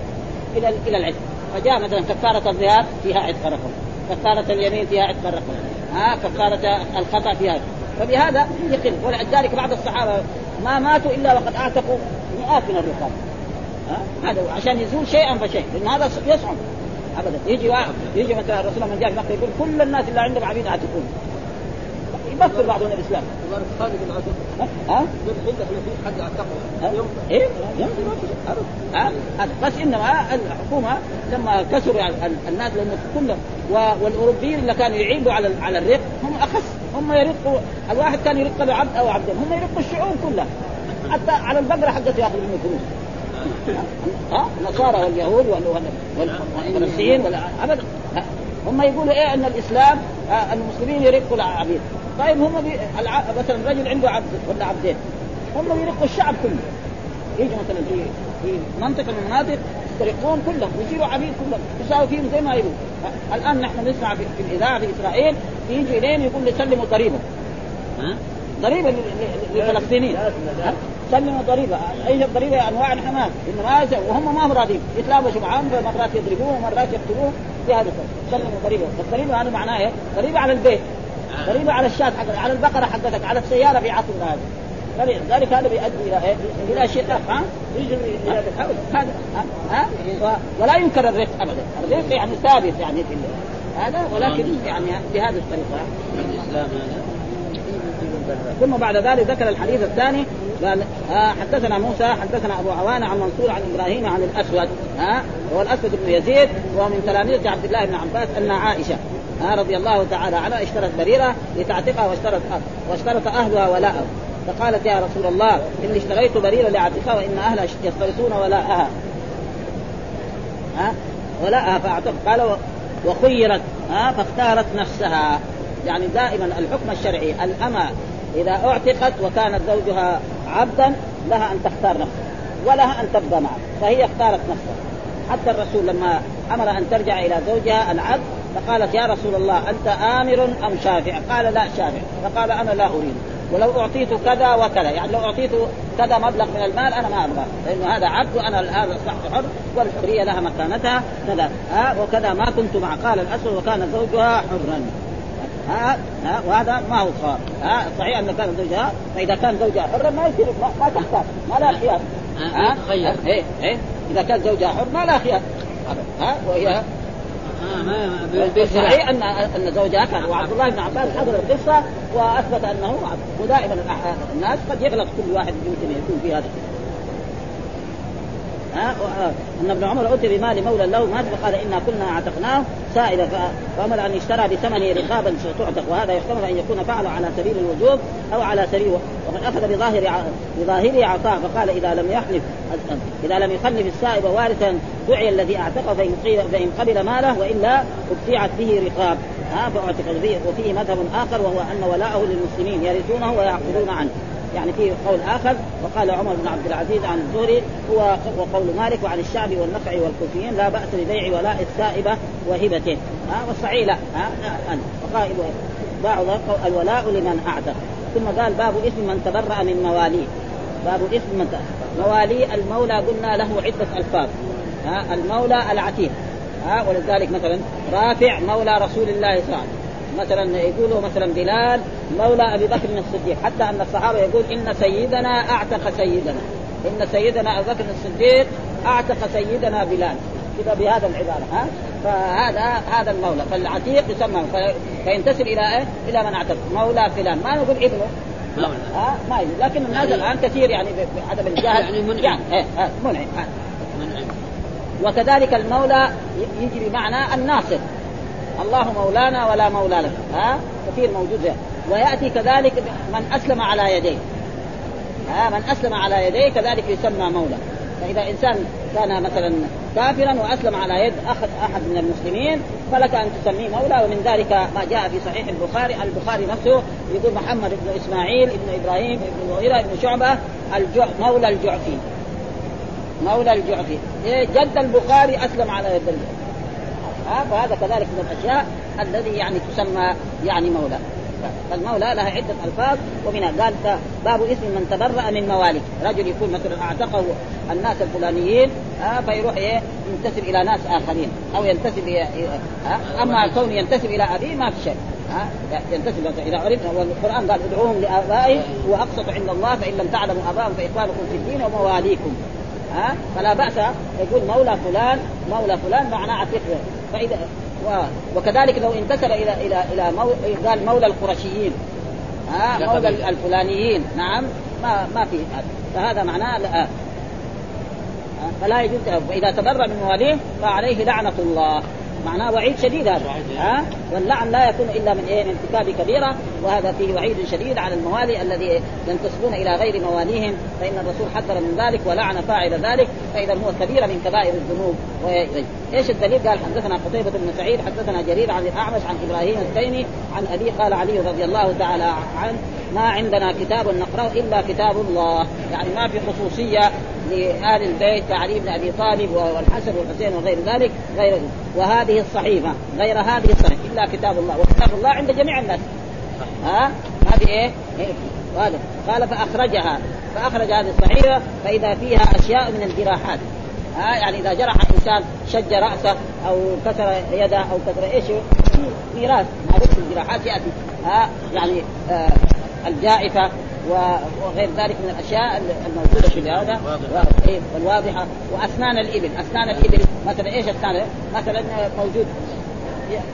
إلى إلى العتق فجاء مثلا كفارة الظهار فيها عتق رقم كفارة اليمين فيها عتق رقم ها؟ كفارة الخطأ فيها فبهذا يقل. ولذلك بعض الصحابة ما ماتوا إلا وقد اعتقوا مئات من الرقاب. هذا عشان يزول شيئا فشيء. لأن هذا يصعب. ابدا. يجي واحد يجي مثلا الرسول من جاء في مكة يقول كل الناس اللي عندهم عبيد عاتقون. يبطل بعضهم الإسلام. خالد بن عبد ها؟ حد إيه يمكن. في شيء ها؟ بس إنما الحكومة لما كسروا الناس لأنه كلهم والأوروبيين اللي كانوا يعيبوا على على الرق هم أخس. هم يرقوا الواحد كان يرق له عبد أو عبدين. هم يرقوا الشعوب كلها. حتى على البقرة حقته ياخذ منه فلوس. ها؟ النصارى واليهود والفلسطين ابدا. هم يقولوا إيه إن الإسلام آه المسلمين يرقوا العبيد طيب هم بي... الع... مثلا رجل عنده عبد ولا عبدين هم يرقوا الشعب كله. يجوا مثلا في في منطقة من المناطق يسترقون كلهم ويصيروا عبيد كلهم يساوي فيهم زي ما يبغوا الآن نحن نسمع في, في الإذاعة في إسرائيل يجي الين يقول لي سلموا ضريبه ها ضريبه للفلسطينيين. سلموا ضريبة. أي ضريبة أنواع الحماس انما وهم ما هم راضين. يتلابشوا معاهم مرات يضربوهم مرات يقتلوهم. في هذا سلموا ضريبة. الضريبة هذا معناه إيه؟ ضريبة على البيت. ضريبة على الشاة حقتك على البقرة حقتك على السيارة في عصرنا هذا. ذلك هذا بيؤدي إلى إيه؟ إلى شيء ها؟ هذا ها؟ ولا ينكر الرق ابدا، الرق يعني ثابت يعني في هذا ولكن يعني بهذه الطريقة الإسلام ثم بعد ذلك ذكر الحديث الثاني قال آه حدثنا موسى حدثنا أبو عوانة عن منصور عن إبراهيم عن الأسود ها هو الأسود بن يزيد وهو من تلاميذ عبد الله بن عباس أن عائشة آه رضي الله تعالى عنها اشترت بريرة لتعتقها واشترت واشترط أهلها ولاءه فقالت يا رسول الله إني اشتريت بريرا لعتقها وإن أهلها يشترطون ولاءها. ها ولاءها فاعتق قال وخيرت ها فاختارت نفسها. يعني دائما الحكم الشرعي الأمة إذا أعتقت وكانت زوجها عبدا لها أن تختار نفسها ولها أن تبقى معه فهي اختارت نفسها. حتى الرسول لما أمر أن ترجع إلى زوجها العبد فقالت يا رسول الله أنت آمر أم شافع؟ قال لا شافع. فقال أنا لا أريد. ولو أعطيت كذا وكذا يعني لو أعطيت كذا مبلغ من المال أنا ما أبغى لأنه هذا عبد وأنا هذا أصبحت حر والحرية لها مكانتها كذا. ها وكذا ما كنت مع قال الأسود وكان زوجها حرا. ها ها وهذا ما هو صار. ها صحيح أن كان زوجها فإذا كان زوجها حرا ما يصير ما, ما تختار ما لها خيار. ها؟ إيه إيه إذا كان زوجها حر ما لها خيار. ها وهي؟ صحيح ان أن زوجها كان وعبد الله بن عباس حضر القصة وأثبت أنه ودائما الناس قد يغلط كل واحد يمكن يكون في هذا ها ان ابن عمر أتي بمال مولى له مات فقال إنا كنا أعتقناه سائلا فأمر أن يشترى بثمنه رقابا تعتق وهذا يحتمل أن يكون فعله على سبيل الوجوب أو على سبيل وقد أخذ بظاهر بظاهره عطاء فقال إذا لم يحلف إذا لم يخلف السائب وارثا دعي الذي أعتقه فإن قبل ماله وإلا ابتيعت به رقاب ها فاعتق به وفيه مذهب آخر وهو أن ولاءه للمسلمين يرثونه ويعقدون عنه. يعني في قول آخر وقال عمر بن عبد العزيز عن الزهري هو وقول مالك وعن الشعبي والنخعي والكوفيين لا بأس ببيع ولاء السائبة وهبته. ها والصحيح لا ها وقال باع الولاء لمن اعتق ثم قال باب اسم من تبرأ من مواليه باب اسم من موالي المولى قلنا له عدة ألفاظ. ها المولى العتيق. ها ولذلك مثلا رافع مولى رسول الله صلى الله عليه وسلم. مثلا يقولوا مثلا بلال مولى أبي بكر الصديق حتى أن الصحابة يقول إن سيدنا أعتق سيدنا إن سيدنا أبو بكر الصديق أعتق سيدنا بلال. كذا بهذا العبارة ها؟ فهذا هذا المولى فالعتيق يسمى فينتسب إلى إيه؟ إلى من أعتق مولى فلان. ما نقول ابنه. مولى ها؟ ما يجوز لكن الناس الآن كثير يعني بعدم الجهل. يعني منعم. يعني إيه منعم منعم. وكذلك المولى يجي بمعنى الناصر. الله مولانا ولا مولى لك. ها؟ كثير موجود ده. ويأتي كذلك من أسلم على يديه. ها؟ من أسلم على يديه كذلك يسمى مولى فإذا إنسان كان مثلا كافرا وأسلم على يد اخذ أحد من المسلمين فلك أن تسميه مولى ومن ذلك ما جاء في صحيح البخاري. البخاري نفسه يقول محمد بن إسماعيل بن إبراهيم بن المغيرة بن شعبة الجع مولى الجعفي. مولى الجعفي. إيه؟ جد البخاري أسلم على يد ها فهذا كذلك من الأشياء الذي يعني تسمى يعني مولى. فالمولى لها عدة ألفاظ ومنها قال باب اسم من تبرأ من موالي رجل يكون مثلا أعتقه الناس الفلانيين آه فيروح إيه؟ ينتسب إلى ناس آخرين. أو ينتسب إيه أما كون ينتسب إلى أبيه ما في شيء. ها ينتسب اذا عرفنا والقرآن قال ادعوهم لآبائهم هو اقسط عند الله فإن لم تعلموا ابائهم فإخوانكم في الدين ومواليكم. ها فلا بأس. يقول مولى فلان مولى فلان معناه عتيق. فاذا و... وكذلك لو انتسب إلى إلى إلى مو... قال مولى القرشيين. ها مولى الفلانيين. نعم. ما ما في. هذا فهذا معناه لا. فلا يجوز. وإذا تبرع من مواليه فعليه لعنة الله. معناه وعيد شديد هذا. ها؟ واللعن لا يكون إلا من إيه؟ من ارتكاب كبيرة وهذا فيه وعيد شديد على الموالي الذي ينتسبون إلى غير مواليهم فإن الرسول حذر من ذلك ولعن فاعل ذلك فإذا هو كبيره من كبائر الذنوب. إيش الدليل؟ قال حدثنا قتيبة بن سعيد حدثنا جرير عن الأعمش عن إبراهيم التيمي عن أبي قال علي رضي الله تعالى عنه ما عندنا كتاب نقرأه إلا كتاب الله. يعني ما في خصوصية لاهل البيت كعلي بن أبي طالب والحسن والحسين وغير ذلك غير وهذه الصحيفة غير هذه الصحيفة إلا كتاب الله وكتاب الله عند جميع الناس. ها؟ هذه إيه؟ إيه؟ هذا. قال فأخرجها. فأخرج هذه الصحيفة فإذا فيها أشياء من الجراحات. ها؟ يعني إذا جرح إنسان شج رأسه أو كسر يده أو كسر إيش؟ ميراث. معروف الجراحات يأتي. ها؟ يعني آه الجائفة وغير ذلك من الأشياء الموجودة في هذا والواضحه وأسنان الإبل، أسنان الإبل مثلا إيش اسنان مثلا موجود.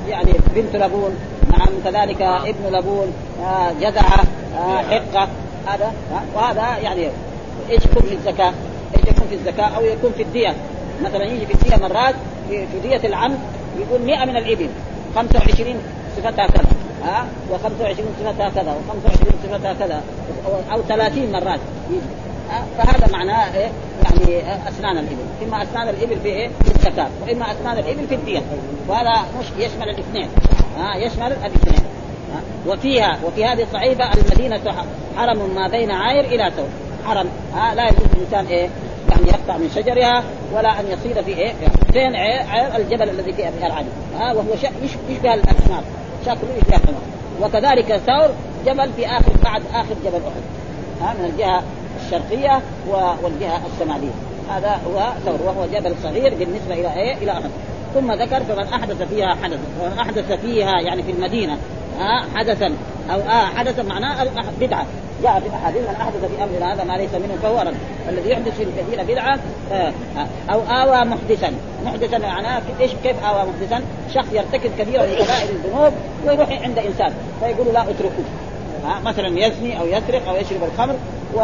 يعني بنت لبون. نعم كذلك ابن لبون. آه جذعه آه حقة. هذا وهذا يعني إيش يكون في الزكاة؟ إيش يكون في الزكاة؟ أو يكون في الدية. مثلا يجي في الدية مرات في دية العمد يقول 100 من الإبل. 25 صفتها كذا ها؟ و25 صفتها كذا و25 صفتها كذا أو 30 مرات. يجي فهذا معناه إيه؟ يعني أسنان الإبل، إما أسنان الإبل في إيه؟ في الزكاه، وإما أسنان الإبل في الدين، وهذا مش يشمل الاثنين، ها؟ يشمل الاثنين. وفيها وفي هذه الصحيفه المدينة حرم ما بين عاير إلى ثور، حرم ها؟ لا يجوز الانسان إيه؟ يعني يقطع من شجرها ولا أن يصيد في إيه؟ فين عير الجبل الذي فيه العدل، ها وهو يشبه الحمار، شكله يشبه الحمار، وكذلك ثور جبل في اخر بعد آخر جبل أحد، ها من الجهة الشرقية والجهة الشمالية. هذا هو ثور وهو جبل صغير بالنسبة إلى إيه؟ إلى أحد. ثم ذكر فمن أحدث فيها حدثا. ومن أحدث فيها يعني في المدينة. ها حدثا. أو آه حدثا معناه بدعة. جاء في الاحاديث من أحدث في امرنا هذا ما ليس منه فهو رد. الذي يحدث في المدينة بدعة آه أو آوى محدثا. محدثا معناه إيش كيف آوى محدثا؟ شخص يرتكب كثيرا من كبائر الذنوب ويروح عند إنسان فيقول لا اتركوه ها مثلا يزني أو يسرق أو يشرب الخمر و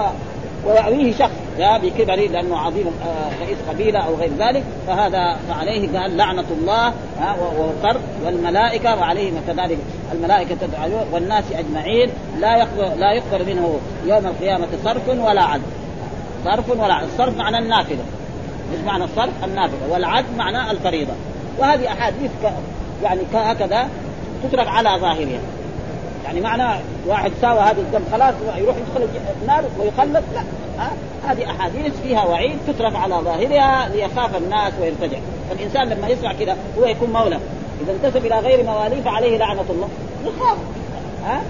ويأويه شخص. يا بكبره لأنه عظيم رئيس قبيلة أو غير ذلك فهذا فعليه قال لعنة الله والطرد والملائكة وعليهم كذلك الملائكة والناس أجمعين لا يقبل لا يقبل منه يوم القيامة صرف ولا عدل صرف ولا عدل الصرف معنى النافلة. مش معنى الصرف؟ النافلة. والعدل معنى الفريضة. وهذه أحاديث يعني هكذا تترك على ظاهرها. يعني معنى واحد ساوى هذا الذنب خلاص يروح يدخل النار ويخلد لا ها هذه أحاديث فيها وعيد تترك على ظاهرها ليخاف الناس ويرتجع فالانسان لما يسمع كذا هو يكون مولى. إذا انتسب إلى غير مواليه فعليه لعنة الله. يخاف. ها؟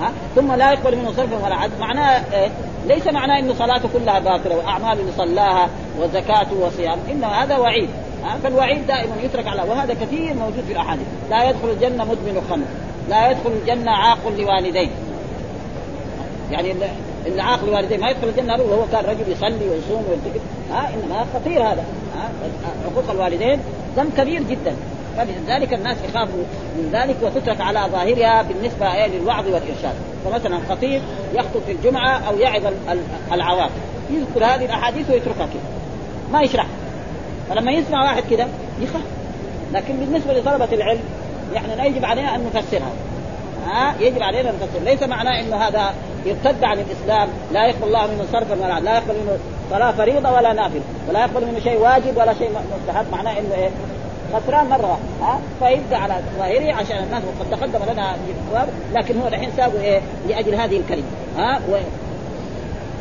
ها؟ ثم لا يقبل منه صرف ولا عدل معناه إيه؟ ليس معناه انه صلاته كلها باطلة وأعمال اللي صلاها وزكاته وصيام. إنما هذا وعيد؟ فالوعيد دائما يترك على وهذا كثير موجود في الأحاديث. لا يدخل الجنة مدمن خمر. لا يدخل الجنة عاق لوالديه. يعني اللي عاق لوالديه ما يدخل الجنة وهو كان رجل يصلي ويصوم ويرتكب ها إنما خطير هذا. حقوق الوالدين ذنب كبير جدا. فلذلك الناس يخافوا من ذلك وتترك على ظاهرها بالنسبة للوعظ والإرشاد. فمثلا خطيب يخطب في الجمعة أو يعظ العوام. يذكر هذه الأحاديث ويتركها كده. ما يشرح. فلما يسمع واحد كده يخاف. لكن بالنسبة لطلبة العلم يعني يجب علينا أن نفسرها. ها؟ يجب علينا أن نفسر ليس معناه إنه هذا يرتد عن الإسلام لا يقبل الله منه صرفا ولا لا يقبل منه صلاه فريضة ولا نافلة ولا يقبل منه شيء واجب ولا شيء مستحب. معناه إنه إيه؟ خسران مرة ها؟ فيبدأ على ظاهره عشان الناس وقد تقدم لنا لكن هو الحين ساقوا إيه؟ لأجل هذه الكلمة ها؟ و...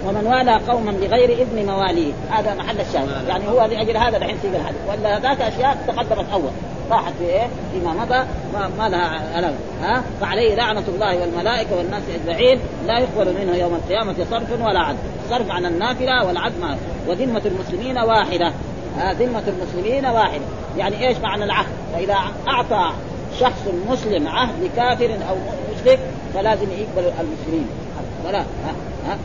ومن والى قوما بغير إذن مواليه هذا محل الشاهد. يعني هو لأجل هذا الحين سيق الحديث. ولا ذاك أشياء تقدمت أول. راحت في إيه؟ فيما مضى ما, ما لها علاقه ها؟ فعليه لعنة الله والملائكة والناس أجمعين. لا يقبل منه يوم القيامة صرف ولا عدل. صرف عن النافلة والعدل وذمة المسلمين واحدة. ها؟ ذمة المسلمين واحدة. يعني إيش معنى العهد؟ فإذا أعطى شخص مسلم عهد لكافر أو مشرك فلازم يقبل المسلمين. ولا ها؟ ها؟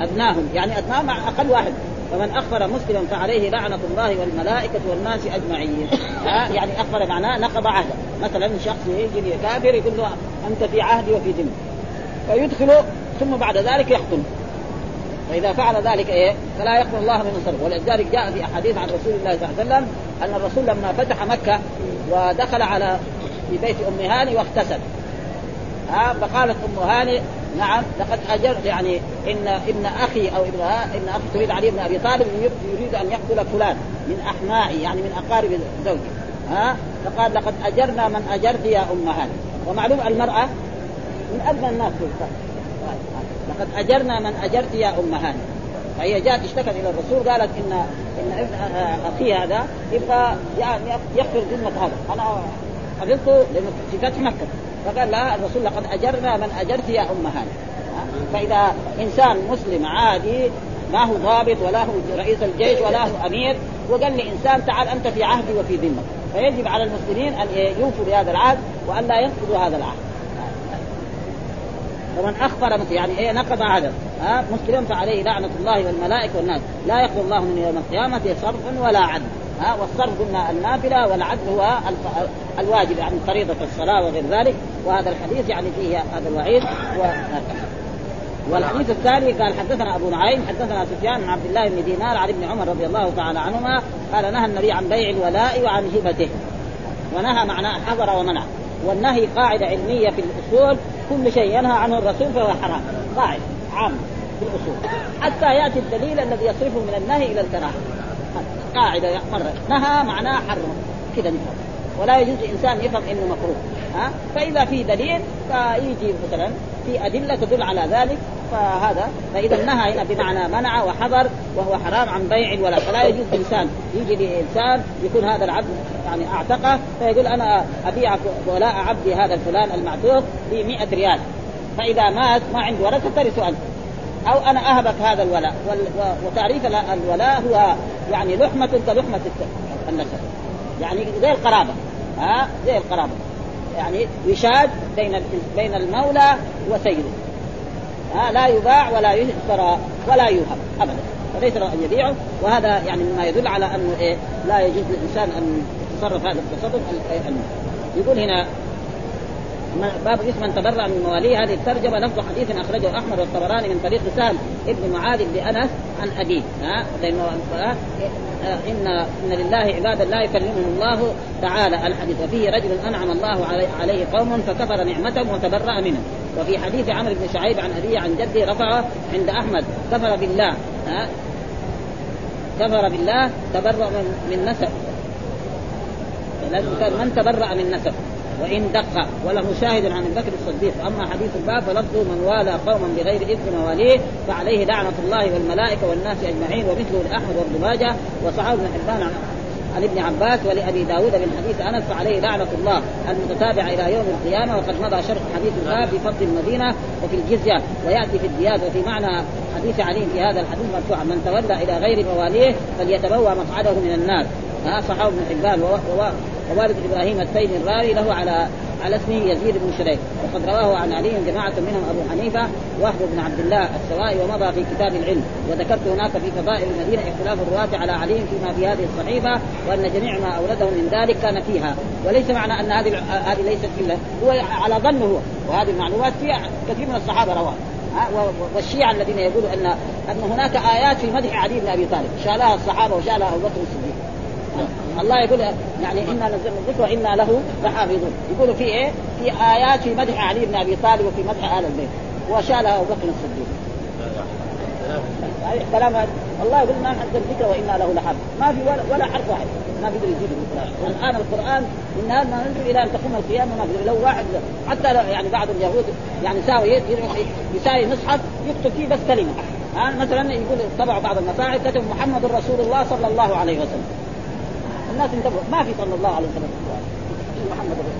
أدناهم. يعني أدناهم مع أقل واحد. فمن أخبر مسلما فعليه لعنة الله والملائكة والناس أجمعين. يعني أخبر معناه نقض عهده. مثلا شخص يجي كافر يقول له أنت في عهدي وفي ذمتي فيدخله ثم بعد ذلك يقتل. فإذا فعل ذلك إيه؟ فلا يقبل الله منه صرف ولذلك جاء في أحاديث عن رسول الله صلى الله عليه وسلم أن الرسول لما فتح مكة ودخل على في بيت أم هاني واغتسل. ها فقالت أم هاني نعم لقد اجر يعني ان ابن أخي أو ابن ابن أخي تريد علي بن أبي طالب يريد أن يقتل فلان من أحمائي يعني من أقارب زوجي. ها؟ فقال لقد أجرنا من أجرت يا أم هاني ومعلوم المرأة من أدنى الناس لقد أجرنا من أجرت يا أم هاني فهي جاءت اشتكت إلى الرسول قالت ان إن ابن أخي هذا يبغى يعني يغفر ذمه هذا. أنا قبلته في فتح مكة. فقال لا الرسول لقد أجرنا من أجرت يا أم هاني. فإذا إنسان مسلم عادي ما هو ضابط ولا هو رئيس الجيش ولا هو أمير وقال لي إنسان تعال أنت في عهدي وفي ذمتك فيجب على المسلمين أن يوفوا بهذا العهد وأن لا ينقضوا هذا العهد. فمن اخبر يعني إيه نقض عهدا ها؟ مسلم فعليه لعنة الله والملائكة والناس. لا يقبل الله من يوم القيامة صرف ولا عدل. ها والصرف قلنا النافلة والعدل هو الواجب يعني فريضه الصلاة وغير ذلك. وهذا الحديث يعني فيه هذا الوعيد و... والحديث الثاني قال حدثنا أبو نعيم حدثنا سفيان عن عبد الله بن دينار عن ابن عمر رضي الله تعالى عنهما قال نهى النبي عن بيع الولاء وعن هبته. ونهى معناه حضر ومنع. والنهي قاعدة علمية في الأصول كل شيء ينهى عنه الرسول فهو حرام. قاعدة عامه في الأصول. حتى يأتي الدليل الذي يصرفه من النهي إلى الكراهة. قاعدة مرة نهى معناه حرم كذا نفهم. ولا يجوز الإنسان يفهم إنه مكروه. ها؟ فإذا في دليل فيجي مثلا في أدلة تدل على ذلك. فهذا فإذا نهى هنا بمعنى منع وحضر وهو حرام عن بيع ولا. فلا يجوز انسان يجي لانسان يكون هذا العبد يعني أعتقه فيقول أنا أبيع ولاء عبدي هذا الفلان المعتوق ب 100 ريال. فإذا مات ما عنده ورثه ترث انت أو أنا أهبك هذا الولاء. وتعريف الولاء هو يعني لحمة كلحمة النسب يعني زي القرابة. ها؟ زي القرابة. يعني وشاد بين بين المولى وسيده. ها؟ لا يباع ولا يشترى ولا يوهب. ابدا. فليس له أن يبيعه. وهذا يعني مما يدل على أنه إيه؟ لا يجوز للإنسان أن يتصرف هذا التصرف. يقول هنا باب اسم من تبرع من مواليه هذه الترجمة لفظ حديث أخرجه أحمد والطبراني من طريق سهل ابن معاذ بن أنس عن أبيه. ها؟ ان إن لله عبادا لا يكلمهم الله تعالى. الحديث وفيه رجل أنعم الله عليه قوم فكفر نعمتهم وتبرأ منهم. وفي حديث عمرو بن شعيب عن أبيه عن جده رفعه عند أحمد. كفر بالله. ها؟ كفر بالله تبرأ من, نسب. من تبرأ من نسب. وإن دق وله شاهد عن أبي بكر الصديق. اما حديث الباب فلفظه من والى قوما بغير إذن مواليه فعليه لعنة الله والملائكة والناس أجمعين ومثله لأحمد وابن ماجه وصحابه بن حبان عن ابن عباس ولأبي داود من حديث أنس فعليه لعنة الله. المتتابعه إلى يوم القيامة وقد مضى شرح حديث الباب في المدينة وفي الجزية ويأتي في الدياد وفي معنى حديث علي في هذا الحديث مرفوعا. من تولى إلى غير مواليه فليتبوى مقعده من النار. صحابه بن حبان ووالد إبراهيم التيمي الراري له على على اسمه يزيد بن شريك وقد رواه عن علي جماعة منهم أبو حنيفة وهب بن عبد الله السوائي ومضى في كتاب العلم. وذكرت هناك في فضائل المدينة اختلاف الرواة على علي فيما في هذه الصحيفة وأن جميع ما أورده من ذلك كان فيها. وليس معنى أن هذه هذه ليست فيها هو على ظنه هو. وهذه المعلومات فيها كثير من الصحابة رواها. والشيعة الذين يقولوا أن أن هناك آيات في مدح علي بن أبي طالب. شالها الصحابة وشالها أبو بكر الله يقول يعني إنا نزلنا الذكر وإنا له لحافظون. يقولوا في إيه؟ في آيات في مدح علي بن أبي طالب وفي مدح آل البيت. وشالها أبو بكر الصديق. يعني كلام الله يقول ما نزل الذكر وإنا له لحافظ. ما في ولا, ولا حرف واحد. ما بيقدر يزيد الان القرآن. من هذا ما ننزل إلى أن تقوم القيامة ما بيقدر لو واحد حتى لو يعني بعض اليهود يعني ساوي يساوي مصحف يكتب فيه بس كلمة. ها مثلا يقول طبع بعض المصاحف كتب محمد رسول الله صلى الله عليه وسلم. الناس انتبهوا. ما في صلى الله عليه وسلم. محمد رسول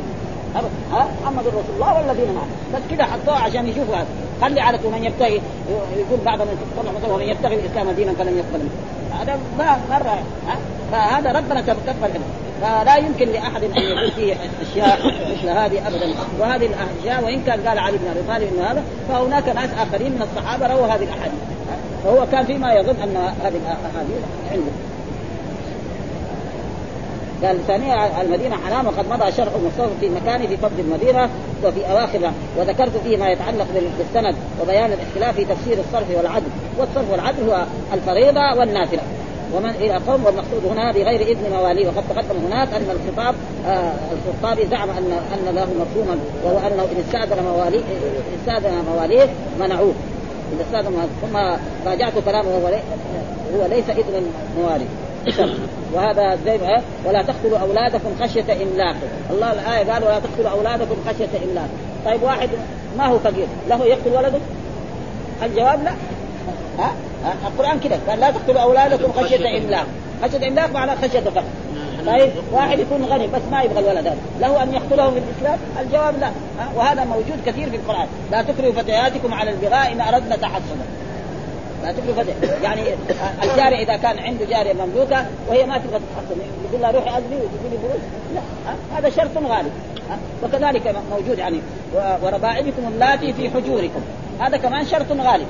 الله. ها؟ محمد رسول الله والذين معه. بس كذا حطوه عشان يشوفوا هذا. خلي على من يبتغي يقول بعض من ومن يبتغي الإسلام دينا فلن يقبل هذا ما مرة فهذا ربنا كفر فلا يمكن لأحد أن يقول فيه أشياء مثل هذه ابدا. وهذه الاشياء وإن كان قال علي بن أبي طالب إنه هذا فهناك ناس آخرين من الصحابة رووا هذه الأحاديث. فهو كان فيما يظن أن هذه الأحاديث عنده. قال ثانيا المدينة حرام وقد مضى شرح مصطفى في مكانه في فضل المدينة وفي اواخرها وذكرت فيه ما يتعلق بالسند وبيان الاختلاف في تفسير الصرف والعدل. والصرف والعدل هو الفريضة والنافلة. ومن إلى قوم والمقصود هنا بغير إذن مواليه. وقد تقدم هناك أن الخطاب آه الخطابي زعم ان أن له مفهوما وهو أنه إن استأذن مواليه استأذن مواليه منعوه. اذا استأذن ثم راجعت كلامه هو ليس إذن الموالي وهذا زي ما ولا تقتلوا أولادكم خشية إملاق. الله الآية قال ولا تقتلوا أولادكم خشية إملاق. طيب واحد ما هو فقير؟ له يقتل ولده؟ الجواب لا. ها؟ القرآن كده. قال لا تقتلوا أولادكم خشية إملاق. خشية إملاق معناه خشية فقر طيب واحد يكون غني بس ما يبغى الولد هذا. له أن يقتله في الإسلام؟ الجواب لا. وهذا موجود كثير في القرآن. لا تكرهوا فتياتكم على البغاء إن أردنا تحصنا. تكلف فتح يعني الجاري إذا كان عنده جارية مملوكة وهي ما تبغى تتحصن يقول لها روحي اذني وتجيبي فلوس لا هذا شرط غالي وكذلك موجود يعني وربائبكم اللاتي في حجوركم. هذا كمان شرط غالي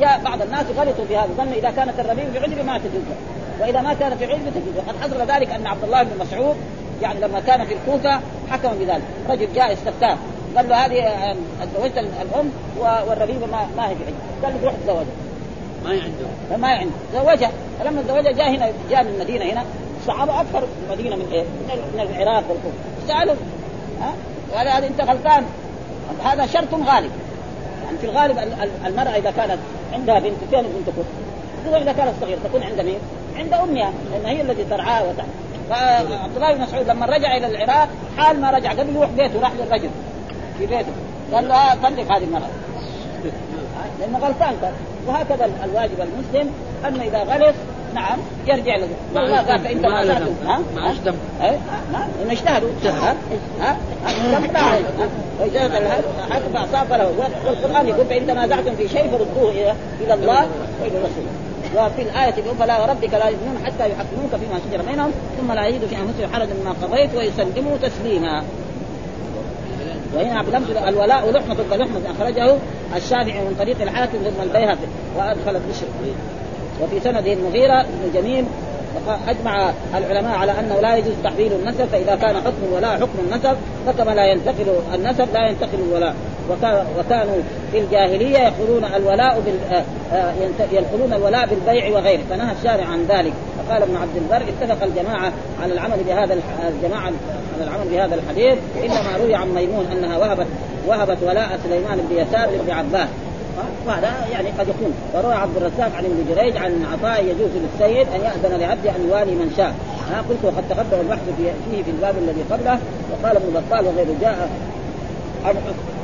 جاء بعض الناس غلطوا في هذا ظنوا إذا كانت الربيع في عذر ما تجوز. وإذا ما كان في عذر تجوز. وقد حصل ذلك أن عبد الله بن مسعود يعني لما كان في الكوفة حكم بذلك. رجل جاء استفتاه قال له هذه تزوجت الأم والربيبه ما, ما هي في قال له روح تزوجها ما عنده ما عنده زوجها. فلما زوجها جاء هنا جاء من المدينة هنا الصحابه أكثر المدينة من إيه؟ من العراق والكوفة. سألوا. ها؟ قال هذا أنت غلطان. هذا شرط غالب. يعني في الغالب المرأة إذا كانت عندها بنت كم بنت تكون؟ إذا كانت صغيرة تكون عند مين؟ عند أمها لأن هي التي ترعاها وتعب فعبد الله بن مسعود لما رجع إلى العراق حال ما رجع قبل يروح بيته راح للرجل في بيته. قال له طلق هذه المرأة. لأنه غلطان. كان وهكذا الواجب المسلم أن إذا غلط نعم يرجع له. والله قال فانت ما ها؟ ما اشتم انه اجتهدوا ها؟ ها؟ ها؟ حكم فاصاب له. والقرآن يقول فان تنازعتم في شيء فردوه إلى الله وإلى الرسول. وفي الآية يقول فلا وربك لا يؤمنون حتى يحكموك فيما شجر بينهم ثم لا يجدوا في أنفسهم حرجا مما قضيت ويسلموا تسليما. وهنا بلفظ الولاء لحمة كلحمة أخرجه الشافعي من طريق الحاكم ثم البيهقي وأدخل البشر. وفي سنده المغيرة بن جميل أجمع العلماء على أنه لا يجوز تحويل النسب فإذا كان حكم الولاء حكم النسب فكما لا ينتقل النسب لا ينتقل الولاء. وكانوا في الجاهلية يقولون الولاء بال آه، آه، ينقلون الولاء بالبيع وغيره. فنهى الشارع عن ذلك. فقال ابن عبد البر اتفق الجماعة على العمل بهذا الجماعة على العمل بهذا الحديث إنما روي عن ميمون أنها وهبت وهبت ولاء سليمان بن يسار لابن عباس. وهذا يعني قد يكون. وروى عبد الرزاق عن ابن جريج عن عطاء يجوز للسيد أن يأذن لعبده أن يوالي من شاء. ها قلت وقد تقدم البحث فيه في الباب الذي قبله وقال ابن بطال وغيره جاء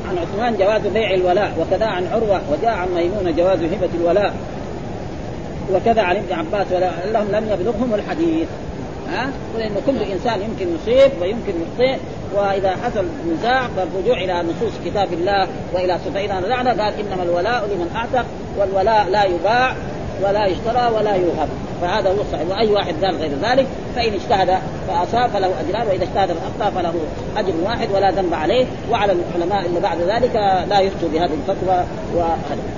عن عثمان جواز بيع الولاء وكذا عن عروة وجاء عن ميمونه جواز هبة الولاء وكذا عن ابن عباس لهم لم يبلغهم الحديث. ها؟ لأن كل إنسان يمكن يصيب ويمكن يخطئ وإذا حصل نزاع فالرجوع إلى نصوص كتاب الله وإلى صفائنا لعنة قال إنما الولاء لمن أعتق والولاء لا يباع. ولا يشترى ولا يوهب فهذا هو الصحيح. وأي واحد قال غير ذلك فإن اجتهد فأصاب فله اجران وإذا اجتهد فاخطا فله أجر واحد ولا ذنب عليه. وعلى العلماء اللي بعد ذلك لا يفتوا بهذه الفتوى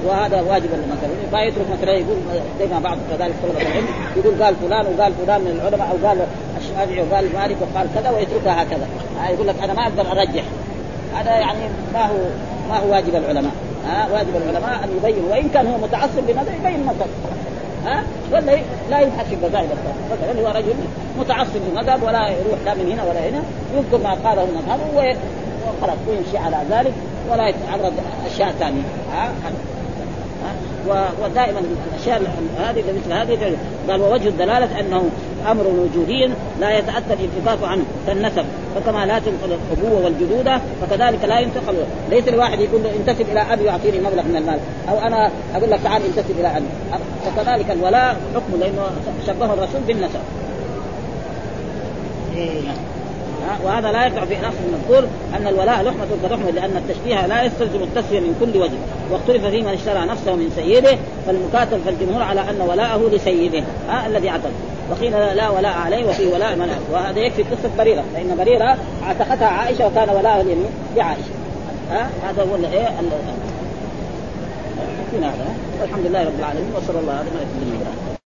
وهذا واجب مثلا ما يترك مثلا يقول زي ما بعض كذلك طلبة العلم يقول قال فلان وقال فلان من العلماء أو قال الشافعي وقال مالك وقال كذا ويتركها هكذا. يقول لك أنا ما أقدر أرجح. هذا يعني ما هو ما هو واجب العلماء. ها واجب العلماء أن يبينوا. وإن كان هو متعصب لماذا يبين مذهب. ها؟ ولا لا يبحث في المذاهب مثلا هو رجل متعصب لمذهب ولا يروح لا من هنا ولا هنا يذكر ما قاله المذهب وخلاص ويمشي على ذلك ولا يتعرض اشياء ثانية. ها؟ ودائما الاشياء هذه مثل هذه قال ووجه الدلالة أنه أمر وجودي لا يتأتى الانفكاك عنه كالنسب فكما لا تنقل الابوه والجدوده فكذلك لا ينتقل. ليس الواحد يقول له انتسب إلى أبي يعطيني مبلغ من المال أو أنا أقول لك تعال انتسب إلى أبي. فكذلك الولاء حكم لأنه شبهه الرسول بالنسب. إيه. وهذا لا يقع في نص المذكور أن الولاء لحمة كلحمه لأن التشبيه لا يستلزم التسوية من كل وجه. واختلف في من اشترى نفسه من سيده فالمكاتب فالجمهور على أن ولاءه لسيده ها؟ الذي عتق وقيل لا ولاء عليه وفي ولاء من وهذا يكفي قصة بريرة فإن بريرة اعتقتها عائشة وكان ولاء اليمين لعائشه ها؟ هذا هو إيه هذا. والحمد لله رب العالمين وصلى الله على نبينا